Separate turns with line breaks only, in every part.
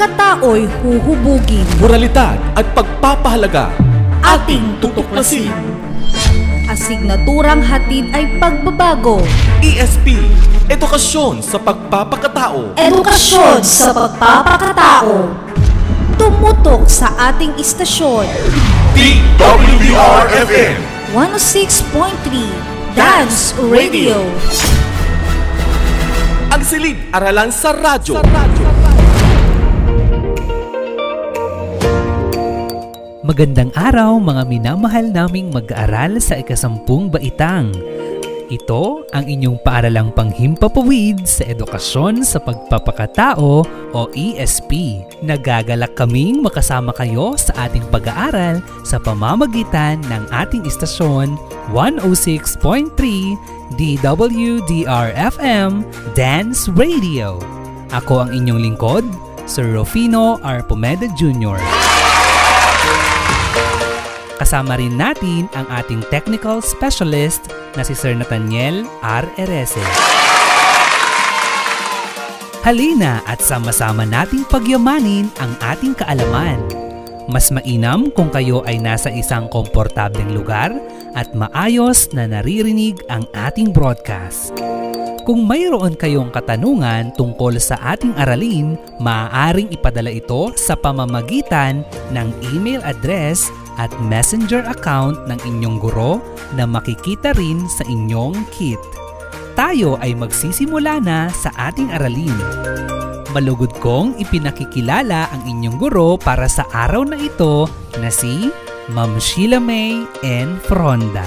Pagkatao'y huhubugin.
Moralidad at pagpapahalaga.
Ating tutuklasin. Asignaturang hatid ay pagbabago.
ESP, edukasyon sa pagpapakatao.
Edukasyon sa pagpapakatao. Tumutok sa ating istasyon.
DWDR-FM
106.3 Dance Radio.
Ang silid aralan sa radyo.
Magandang araw mga minamahal naming mag-aaral sa ikasampung baitang. Ito ang inyong paaralang panghimpapawid sa edukasyon sa pagpapakatao o ESP. Nagagalak kaming makasama kayo sa ating pag-aaral sa pamamagitan ng ating istasyon 106.3 DWDR-FM Dance Radio. Ako ang inyong lingkod, Sir Rufino R. Pomeda Jr. Kasama rin natin ang ating technical specialist na si Sir Nathaniel R. Erese. Halina at sama-sama nating pagyamanin ang ating kaalaman. Mas mainam kung kayo ay nasa isang komportableng lugar at maayos na naririnig ang ating broadcast. Kung mayroon kayong katanungan tungkol sa ating aralin, maaaring ipadala ito sa pamamagitan ng email address at messenger account ng inyong guro na makikita rin sa inyong kit. Tayo ay magsisimula na sa ating aralin. Malugod kong ipinakikilala ang inyong guro para sa araw na ito na si Ma'am Sheila May N. Fronda.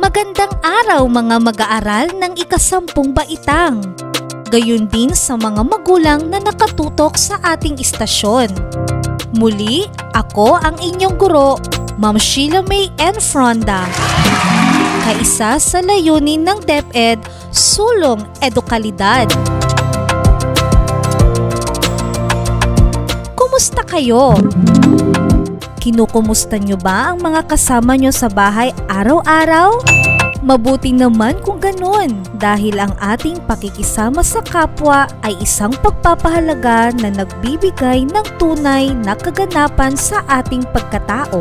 Magandang araw mga mag-aaral ng ikasampung baitang. Gayon din sa mga magulang na nakatutok sa ating istasyon. Muli, ako ang inyong guro, Ma'am Sheila May N. Fronda. Kaisa sa layunin ng DepEd, Sulong Edukalidad. Kumusta kayo? Kinukumusta nyo ba ang mga kasama nyo sa bahay araw-araw? Mabuti naman kung ganun dahil ang ating pakikisama sa kapwa ay isang pagpapahalaga na nagbibigay ng tunay na kaganapan sa ating pagkatao.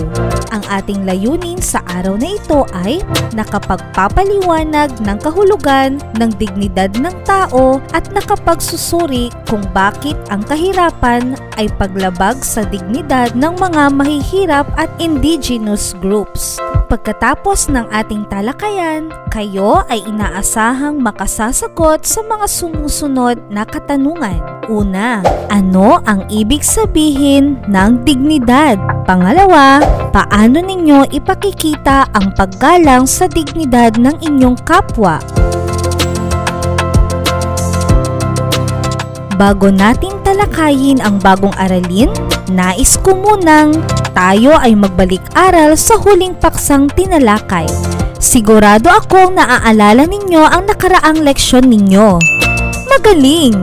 Ang ating layunin sa araw na ito ay nakapagpapaliwanag ng kahulugan ng dignidad ng tao at nakapagsusuri kung bakit ang kahirapan ay paglabag sa dignidad ng mga mahihirap at indigenous groups. Pagkatapos ng ating talakayan, kayo ay inaasahang makasasagot sa mga sumusunod na katanungan. Una, ano ang ibig sabihin ng dignidad? Pangalawa, paano ninyo ipakikita ang paggalang sa dignidad ng inyong kapwa? Bago natin talakayin ang bagong aralin, nais ko munang tayo ay magbalik-aral sa huling paksang tinalakay. Sigurado akong naaalala ninyo ang nakaraang leksyon ninyo. Magaling!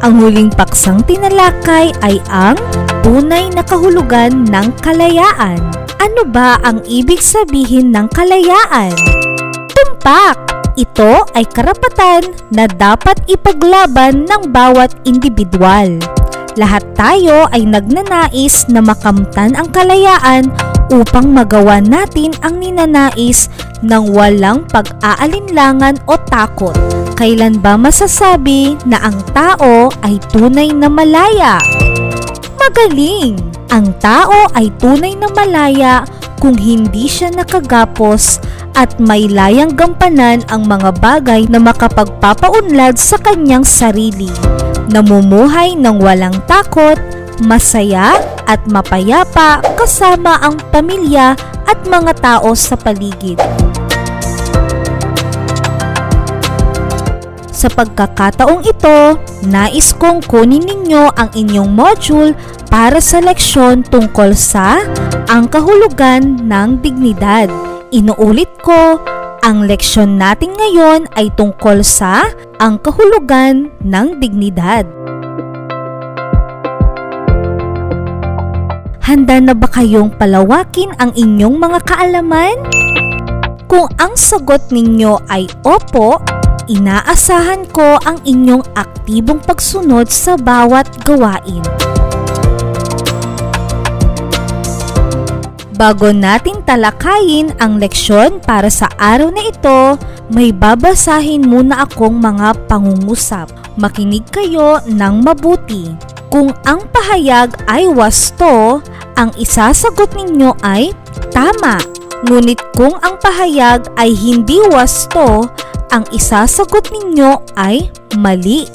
Ang huling paksang tinalakay ay ang tunay na kahulugan ng kalayaan. Ano ba ang ibig sabihin ng kalayaan? Tumpak! Ito ay karapatan na dapat ipaglaban ng bawat individual. Lahat tayo ay nagnanais na makamtan ang kalayaan upang magawa natin ang ninanais ng walang pag-aalinlangan o takot. Kailan ba masasabi na ang tao ay tunay na malaya? Magaling! Ang tao ay tunay na malaya kung hindi siya nakagapos at may layang gampanan ang mga bagay na makapagpapaunlad sa kanyang sarili namumuhay ng walang takot, masaya at mapayapa kasama ang pamilya at mga tao sa paligid. Sa pagkakataong ito, nais kong kunin ninyo ang inyong module para sa leksyon tungkol sa ang kahulugan ng dignidad. Inuulit ko, ang leksyon natin ngayon ay tungkol sa ang kahulugan ng dignidad. Handa na ba kayong palawakin ang inyong mga kaalaman? Kung ang sagot ninyo ay opo, inaasahan ko ang inyong aktibong pagsunod sa bawat gawain. Bago natin talakayin ang leksyon para sa araw na ito, may babasahin muna akong mga pangungusap. Makinig kayo ng mabuti. Kung ang pahayag ay wasto, ang isasagot ninyo ay tama. Ngunit kung ang pahayag ay hindi wasto, ang isasagot ninyo ay mali.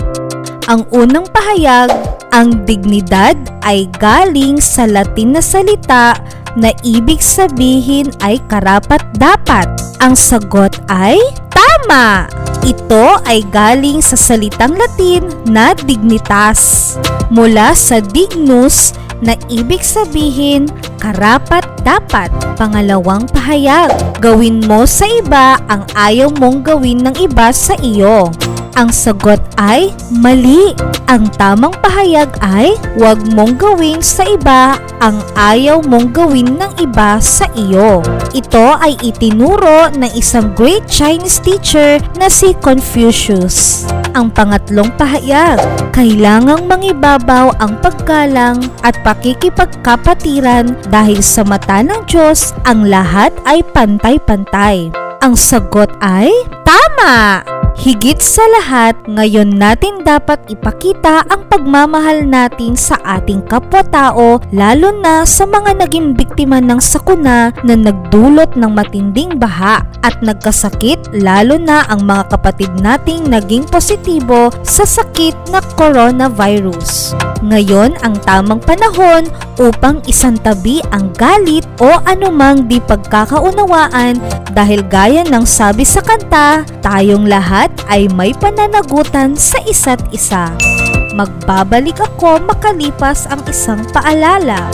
Ang unang pahayag, ang dignidad ay galing sa Latin na salita na ibig sabihin ay karapat dapat. Ang sagot ay tama! Ito ay galing sa salitang Latin na dignitas mula sa dignus na ibig sabihin karapat dapat. Pangalawang pahayag, gawin mo sa iba ang ayaw mong gawin ng iba sa iyo. Ang sagot ay mali. Ang tamang pahayag ay huwag mong gawin sa iba ang ayaw mong gawin ng iba sa iyo. Ito ay itinuro ng isang great Chinese teacher na si Confucius. Ang pangatlong pahayag, kailangang mangibabaw ang paggalang at pakikipagkapatiran dahil sa mata ng Diyos ang lahat ay pantay-pantay. Ang sagot ay tama! Higit sa lahat, ngayon natin dapat ipakita ang pagmamahal natin sa ating kapwa-tao lalo na sa mga naging biktima ng sakuna na nagdulot ng matinding baha at nagkasakit lalo na ang mga kapatid nating naging positibo sa sakit na coronavirus. Ngayon ang tamang panahon upang isantabi ang galit o anumang di pagkakaunawaan dahil gaya ng sabi sa kanta, tayong lahat ay may pananagutan sa isa't isa. Magbabalik ako makalipas ang isang paalala.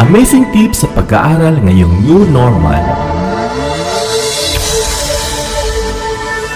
Amazing tips sa pag-aaral ngayong new normal.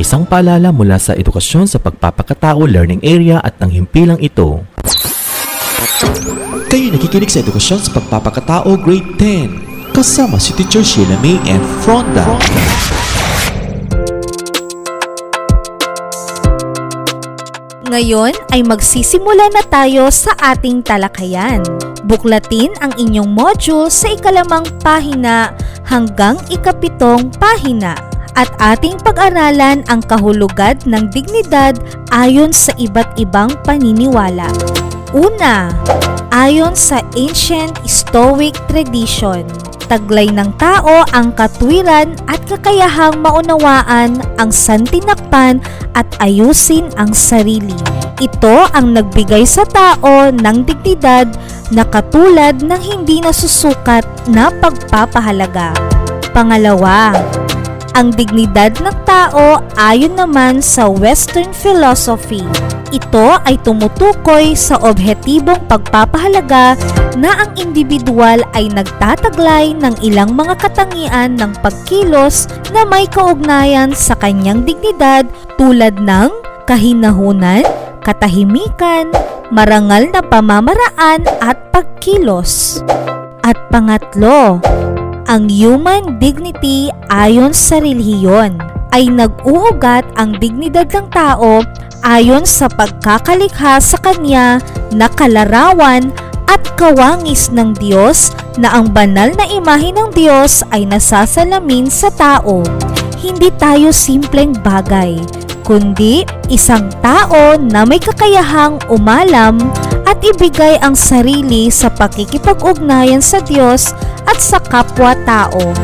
Isang paalala mula sa edukasyon sa pagpapakatao learning area at ng himpilang ito.
Kayo nakikinig sa edukasyon sa pagpapakatao grade 10 kasama si Teacher Sheila May and Fronda.
Ngayon ay magsisimula na tayo sa ating talakayan. Buklatin ang inyong module sa ikalamang pahina hanggang ikapitong pahina at ating pag-aralan ang kahulugan ng dignidad ayon sa iba't ibang paniniwala. Una, ayon sa ancient Stoic tradition, taglay ng tao ang katwiran at kakayahang maunawaan ang santinakpan at ayusin ang sarili. Ito ang nagbigay sa tao ng dignidad na katulad ng hindi nasusukat na pagpapahalaga. Pangalawa, ang dignidad ng tao ayon naman sa Western philosophy Ito ay tumutukoy sa obhetibong pagpapahalaga na ang individual ay nagtataglay ng ilang mga katangian ng pagkilos na may kaugnayan sa kanyang dignidad tulad ng kahinahunan, katahimikan, marangal na pamamaraan at pagkilos. At pangatlo, ang human dignity ayon sa relihiyon ay nag-uugat ang dignidad ng tao ayon sa pagkakalikha sa kanya na kalarawan at kawangis ng Diyos na ang banal na imahe ng Diyos ay nasasalamin sa tao. Hindi tayo simpleng bagay, kundi isang tao na may kakayahang umalam at ibigay ang sarili sa pakikipag-ugnayan sa Diyos at sa kapwa-tao.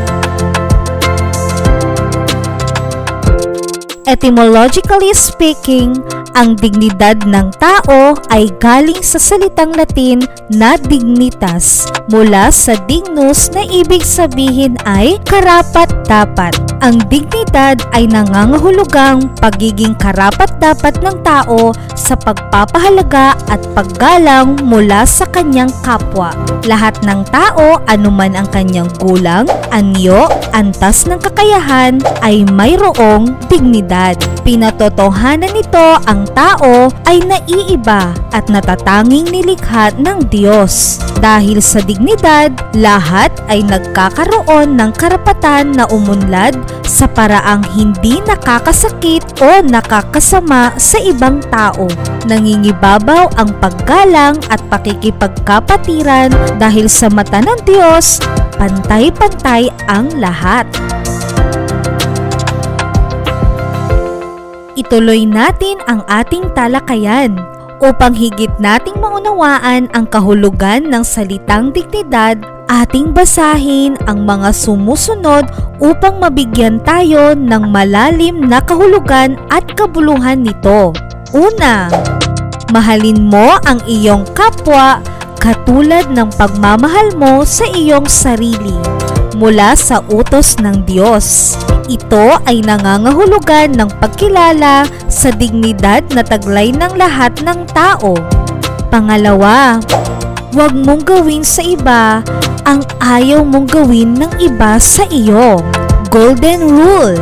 Etymologically speaking, ang dignidad ng tao ay galing sa salitang Latin na dignitas mula sa dignus na ibig sabihin ay karapat-dapat. Ang dignidad ay nangangahulugang pagiging karapat-dapat ng tao sa pagpapahalaga at paggalang mula sa kanyang kapwa. Lahat ng tao, anuman ang kanyang gulang, anyo, antas ng kakayahan, ay mayroong dignidad. Pinatotohanan nito ang tao ay naiiba at natatanging nilikha ng Diyos. Dahil sa dignidad, lahat ay nagkakaroon ng karapatan na umunlad sa paraang hindi nakakasakit o nakakasama sa ibang tao. Nangingibabaw ang paggalang at pakikipagkapatiran dahil sa mata ng Diyos, pantay-pantay ang lahat. Ituloy natin ang ating talakayan upang higit nating maunawaan ang kahulugan ng salitang dignidad, ating basahin ang mga sumusunod upang mabigyan tayo ng malalim na kahulugan at kabuluhan nito. Una, mahalin mo ang iyong kapwa katulad ng pagmamahal mo sa iyong sarili mula sa utos ng Diyos. Ito ay nangangahulugan ng pagkilala sa dignidad na taglay ng lahat ng tao. Pangalawa, huwag mong gawin sa iba ang ayaw mong gawin ng iba sa iyo. Golden Rule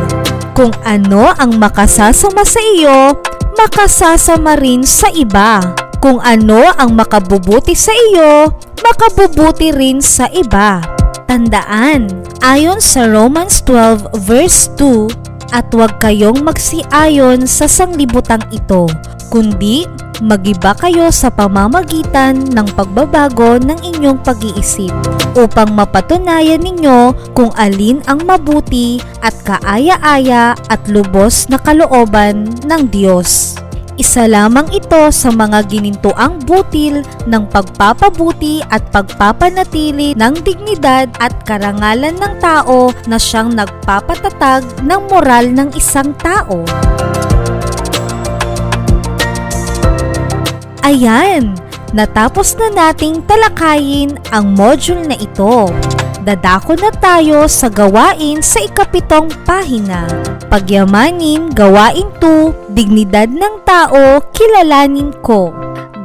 Kung ano ang makasasama sa iyo, makasasama rin sa iba. Kung ano ang makabubuti sa iyo, makabubuti rin sa iba. Tandaan, ayon sa Romans 12 verse 2, at huwag kayong magsiayon sa sanglibutang ito, kundi magiba kayo sa pamamagitan ng pagbabago ng inyong pag-iisip upang mapatunayan ninyo kung alin ang mabuti at kaaya-aya at lubos na kalooban ng Diyos. Isa lamang ito sa mga ginintuang butil ng pagpapabuti at pagpapanatili ng dignidad at karangalan ng tao na siyang nagpapatatag ng moral ng isang tao. Ayan, natapos na nating talakayin ang module na ito dadako na tayo sa gawain sa ikapitong pahina. Pagyamanin, gawain 2, dignidad ng tao, kilalanin ko.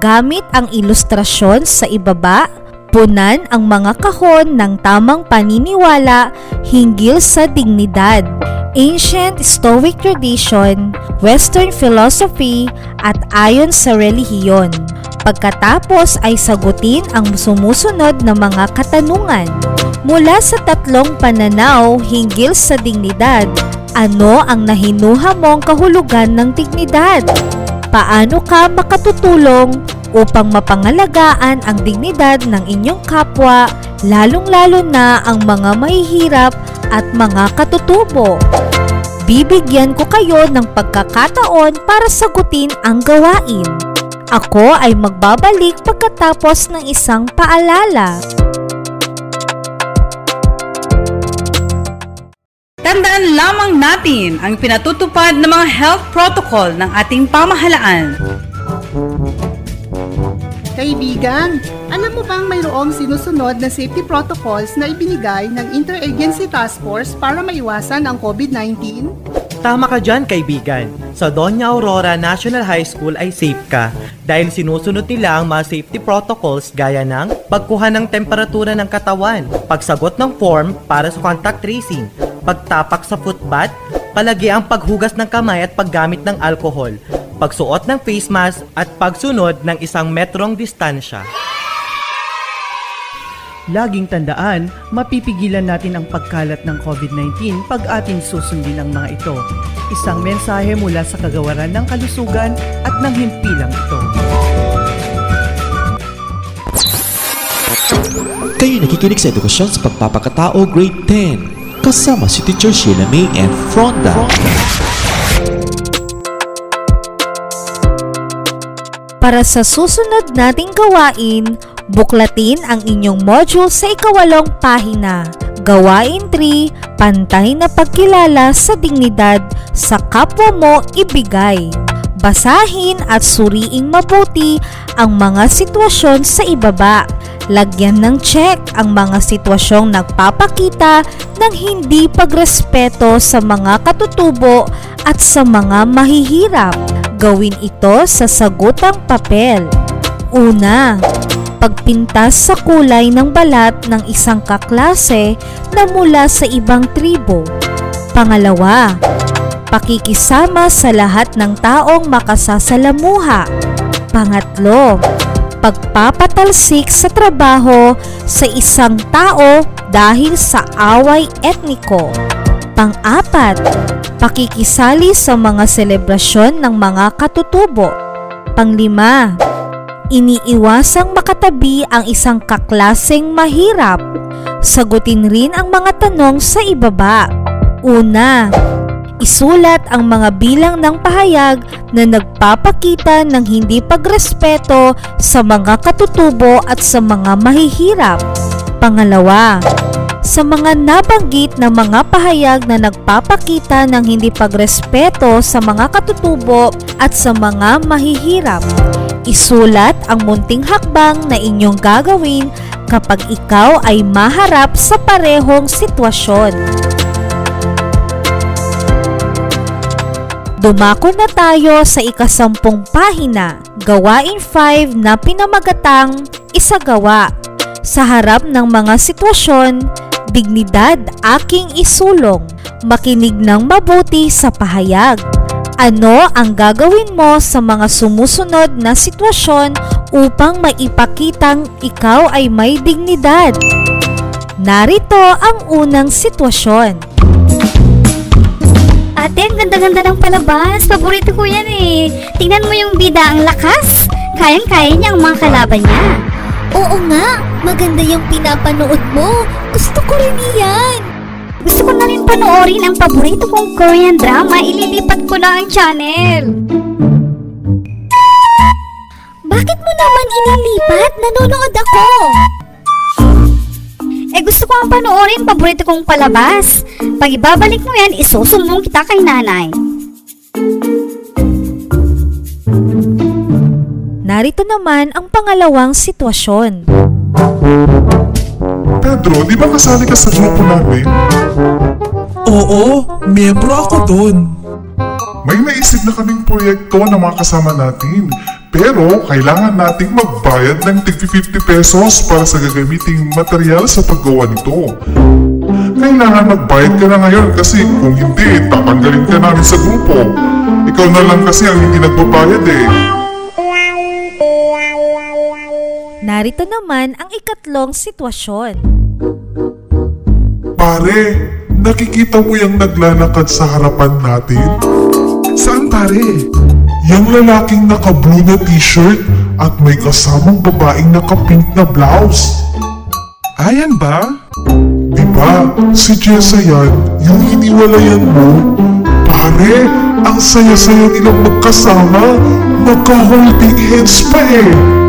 Gamit ang ilustrasyon sa ibaba, punan ang mga kahon ng tamang paniniwala hinggil sa dignidad. Ancient Stoic tradition, Western philosophy at ayon sa relihiyon. Pagkatapos ay sagutin ang sumusunod na mga katanungan. Mula sa tatlong pananaw hinggil sa dignidad, ano ang nahinuha mong kahulugan ng dignidad? Paano ka makatutulong upang mapangalagaan ang dignidad ng inyong kapwa, lalong-lalo na ang mga mahihirap at mga katutubo? Bibigyan ko kayo ng pagkakataon para sagutin ang gawain. Ako ay magbabalik pagkatapos ng isang paalala.
Tandaan lamang natin ang pinatutupad ng mga health protocol ng ating pamahalaan.
Kaibigan, alam mo bang mayroong sinusunod na safety protocols na ibinigay ng Interagency Task Force para maiwasan ang COVID-19?
Tama ka dyan, kaibigan. sa Doña Aurora National High School ay safe ka dahil sinusunod nila ang mga safety protocols gaya ng pagkuha ng temperatura ng katawan, pagsagot ng form para sa contact tracing, pagtapak sa footbath, palagi ang paghugas ng kamay at paggamit ng alcohol, pagsuot ng face mask at pagsunod ng isang metrong distansya.
Laging tandaan, mapipigilan natin ang pagkalat ng COVID-19 pag atin susundin ang mga ito. Isang mensahe mula sa kagawaran ng kalusugan at ng himpilang ito.
Kayo nakikinig sa edukasyon sa pagpapakatao grade 10 kasama si Teacher Sheila May and Fronda.
Para sa susunod nating gawain, buklatin ang inyong module sa ikawalong pahina. Gawain 3, pantay na pagkilala sa dignidad sa kapwa mo ibigay. Basahin at suriing mabuti ang mga sitwasyon sa ibaba. Lagyan ng check ang mga sitwasyong nagpapakita ng hindi pagrespeto sa mga katutubo at sa mga mahihirap. Gawin ito sa sagutang papel. Una, pagpintas sa kulay ng balat ng isang kaklase na mula sa ibang tribo. Pangalawa, pakikisama sa lahat ng taong makasasalamuha. Pangatlo, pagpapatalsik sa trabaho sa isang tao dahil sa away etniko. Pang-apat, pakikisali sa mga selebrasyon ng mga katutubo. Panglima, iniiwasang makatabi ang isang kaklaseng mahirap. Sagutin rin ang mga tanong sa ibaba. Una, isulat ang mga bilang ng pahayag na nagpapakita ng hindi pagrespeto sa mga katutubo at sa mga mahihirap. Pangalawa, sa mga nabanggit na mga pahayag na nagpapakita ng hindi pagrespeto sa mga katutubo at sa mga mahihirap. Isulat ang munting hakbang na inyong gagawin kapag ikaw ay maharap sa parehong sitwasyon. Dumako na tayo sa ikasampung pahina, gawain 5 na pinamagatang isagawa. Sa harap ng mga sitwasyon, dignidad aking isulong, makinig ng mabuti sa pahayag. Ano ang gagawin mo sa mga sumusunod na sitwasyon upang maipakitang ikaw ay may dignidad? Narito ang unang sitwasyon.
Ate, ang ganda-ganda ng palabas. Paborito ko yan eh. Tingnan mo yung bida, ang lakas. Kayang-kaya niya ang mga kalaban niya.
Oo nga, maganda yung pinapanood mo. Gusto ko rin yan.
Gusto ko na rin panoorin ang paborito kong Korean drama. Ililipat ko na ang channel.
Bakit mo naman inilipat? Nanonood ako.
Eh gusto ko ang panoorin paborito kong palabas. Pag ibabalik mo yan, isusumbong kita kay nanay.
Narito naman ang pangalawang sitwasyon.
Pedro, di ba kasali ka sa grupo namin?
Oo, miyembro ako doon.
May naisip na kaming proyekto ng mga kasama natin. Pero kailangan nating magbayad ng tig 50 pesos para sa gagamiting material sa paggawa nito. Kailangan magbayad ka na ngayon kasi kung hindi, tatanggalin ka namin sa grupo. Ikaw na lang kasi ang hindi nagbabayad eh.
Narito naman ang ikatlong sitwasyon.
Pare, nakikita mo yung naglalakad sa harapan natin?
Saan pare?
Yung lalaking naka-blue na t-shirt at may kasamang babaeng naka-pink na blouse.
Ayan ba?
Diba, si Jessa yan, yung hiniwalayan mo. Pare, ang saya-saya nilang magkasama, nagka-holding hands pa eh.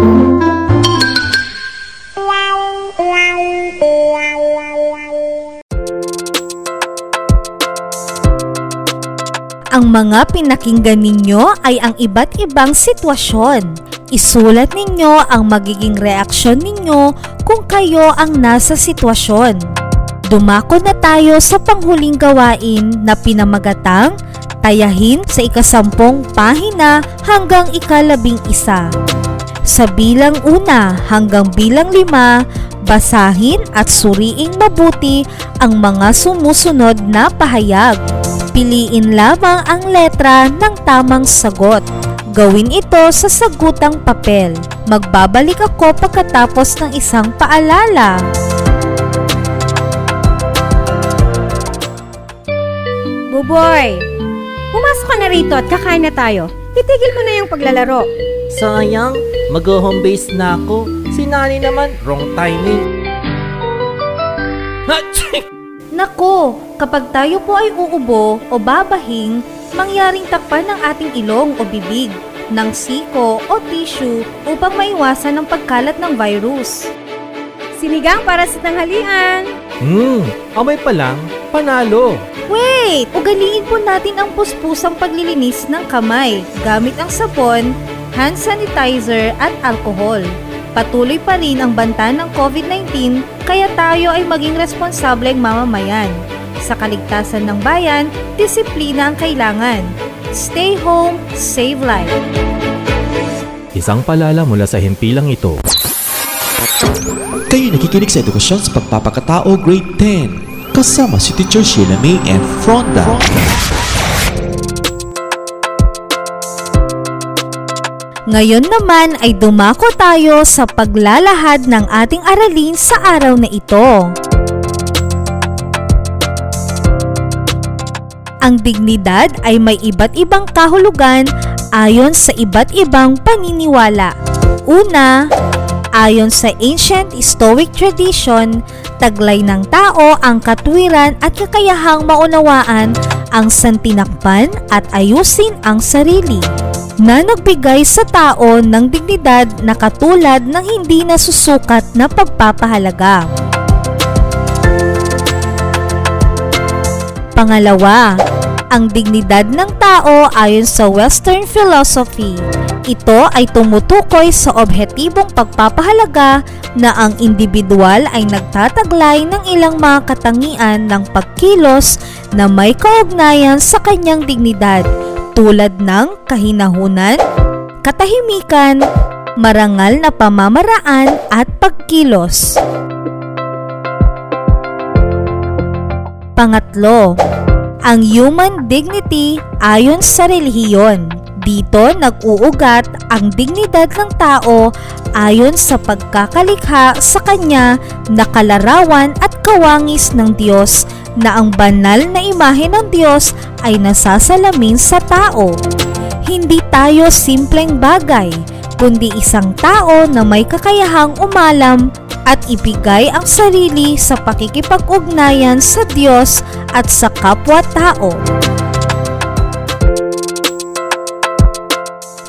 Ang mga pinakinggan ninyo ay ang iba't ibang sitwasyon. Isulat ninyo ang magiging reaksyon ninyo kung kayo ang nasa sitwasyon. Dumako na tayo sa panghuling gawain na pinamagatang Tayahin sa ikasampung pahina hanggang ikalabing isa. Sa bilang una hanggang bilang lima, basahin at suriing mabuti ang mga sumusunod na pahayag. Piliin lamang ang letra ng tamang sagot. Gawin ito sa sagutang papel. Magbabalik ako pagkatapos ng isang paalala.
Buboy, pumasok ka na rito at kakain na tayo. Itigil mo na yung paglalaro.
Sayang, mag-home base na ako. Si Nani naman, wrong timing.
Nako, kapag tayo po ay uubo o babahing, mangyaring takpan ng ating ilong o bibig ng siko o tissue upang maiwasan ang pagkalat ng virus.
Sinigang para sa tanghalian.
Hmm, amoy pa lang, panalo.
Wait! Ugaliin po natin ang puspusang paglilinis ng kamay gamit ang sabon, hand sanitizer at alcohol. Patuloy pa rin ang banta ng COVID-19 kaya tayo ay maging responsableng mamamayan. Sa kaligtasan ng bayan, disiplina ang kailangan. Stay home, save life.
Isang palala mula sa himpilang ito.
Kayo nakikinig sa edukasyon sa pagpapakatao grade 10 kasama si Teacher Sheila May and Fronda.
Ngayon naman ay dumako tayo sa paglalahad ng ating aralin sa araw na ito. Ang dignidad ay may iba't ibang kahulugan ayon sa iba't ibang paniniwala. Una, ayon sa ancient Stoic tradition, taglay ng tao ang katwiran at kakayahang maunawaan ang santinakpan at ayusin ang sarili na nagbigay sa tao ng dignidad na katulad ng hindi nasusukat na pagpapahalaga. Pangalawa, ang dignidad ng tao ayon sa Western philosophy. Ito ay tumutukoy sa objetibong pagpapahalaga na ang individual ay nagtataglay ng ilang mga katangian ng pagkilos na may kaugnayan sa kanyang dignidad tulad ng kahinahunan, katahimikan, marangal na pamamaraan at pagkilos. Pangatlo, ang human dignity ayon sa relihiyon. Dito nag-uugat ang dignidad ng tao ayon sa pagkakalikha sa kanya na kalarawan at kawangis ng Diyos na ang banal na imahe ng Diyos ay nasasalamin sa tao. Hindi tayo simpleng bagay, kundi isang tao na may kakayahang umalam at ibigay ang sarili sa pakikipag-ugnayan sa Diyos at sa kapwa-tao.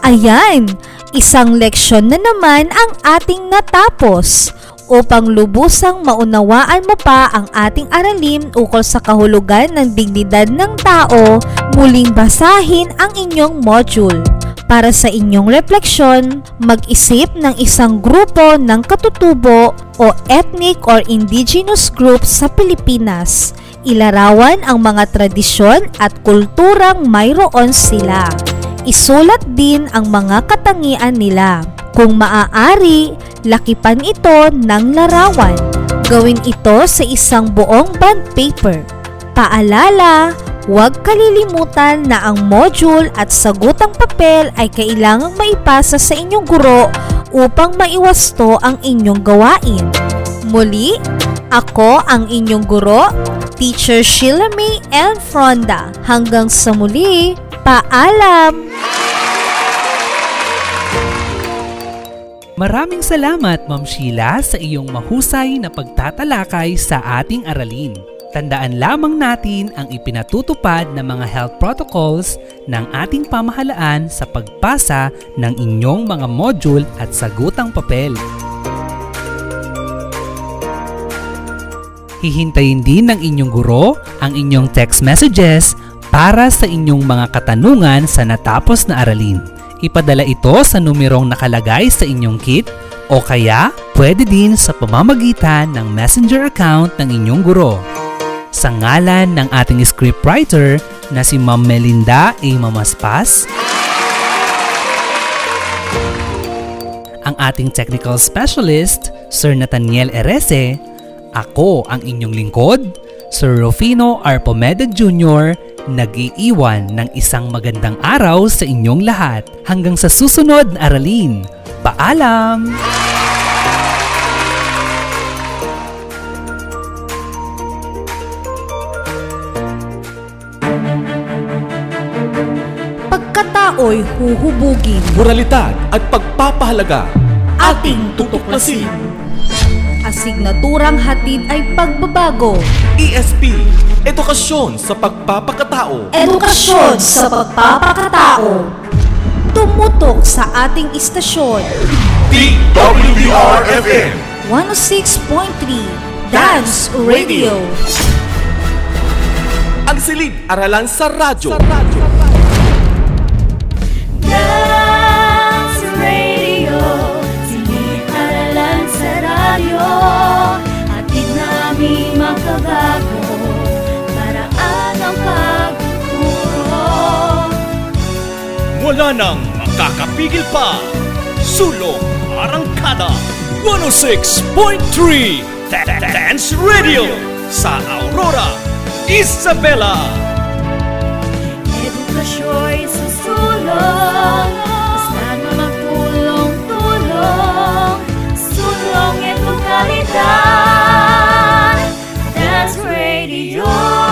Ayan, isang leksyon na naman ang ating natapos. Upang lubusang maunawaan mo pa ang ating aralin ukol sa kahulugan ng dignidad ng tao, muling basahin ang inyong module. Para sa inyong refleksyon, mag-isip ng isang grupo ng katutubo o ethnic or indigenous group sa Pilipinas. Ilarawan ang mga tradisyon at kulturang mayroon sila. Isulat din ang mga katangian nila. Kung maaari, lakipan ito ng larawan. Gawin ito sa isang buong bond paper. Paalala, huwag kalilimutan na ang module at sagutang papel ay kailangang maipasa sa inyong guro upang maiwasto ang inyong gawain. Muli, ako ang inyong guro, Teacher Sheila May L. Fronda. Hanggang sa muli, paalam!
Maraming salamat, Ma'am Sheila, sa iyong mahusay na pagtatalakay sa ating aralin. Tandaan lamang natin ang ipinatutupad na mga health protocols ng ating pamahalaan sa pagpasa ng inyong mga module at sagutang papel. Hihintayin din ng inyong guro ang inyong text messages para sa inyong mga katanungan sa natapos na aralin. Ipadala ito sa numerong nakalagay sa inyong kit o kaya pwede din sa pamamagitan ng messenger account ng inyong guro. Sa ngalan ng ating scriptwriter na si Ma'am Melinda A. Mamaspas, ang ating technical specialist, Sir Nathaniel Erese, ako ang inyong lingkod, Sir Rufino R. Pomeda Jr., nag-iiwan ng isang magandang araw sa inyong lahat hanggang sa susunod na aralin. Paalam!
Pagkatao'y huhubugin.
Moralidad at pagpapahalaga.
Ating tutuklasin. Asignaturang hatid ay pagbabago.
ESP, Edukasyon sa Pagpapakatao.
Edukasyon sa pagpapakatao. Tumutok sa ating istasyon.
DWDR-FM
106.3 Dance Radio.
Ang silid aralan sa radyo.
Dance
wala nang makakapigil pa. Sulong Arangkada 106.3 Dance Radio sa Aurora, Isabela.
Edukasyon susulong, basta na magtulong-tulong, sulong ito kalidad, Dance Radio.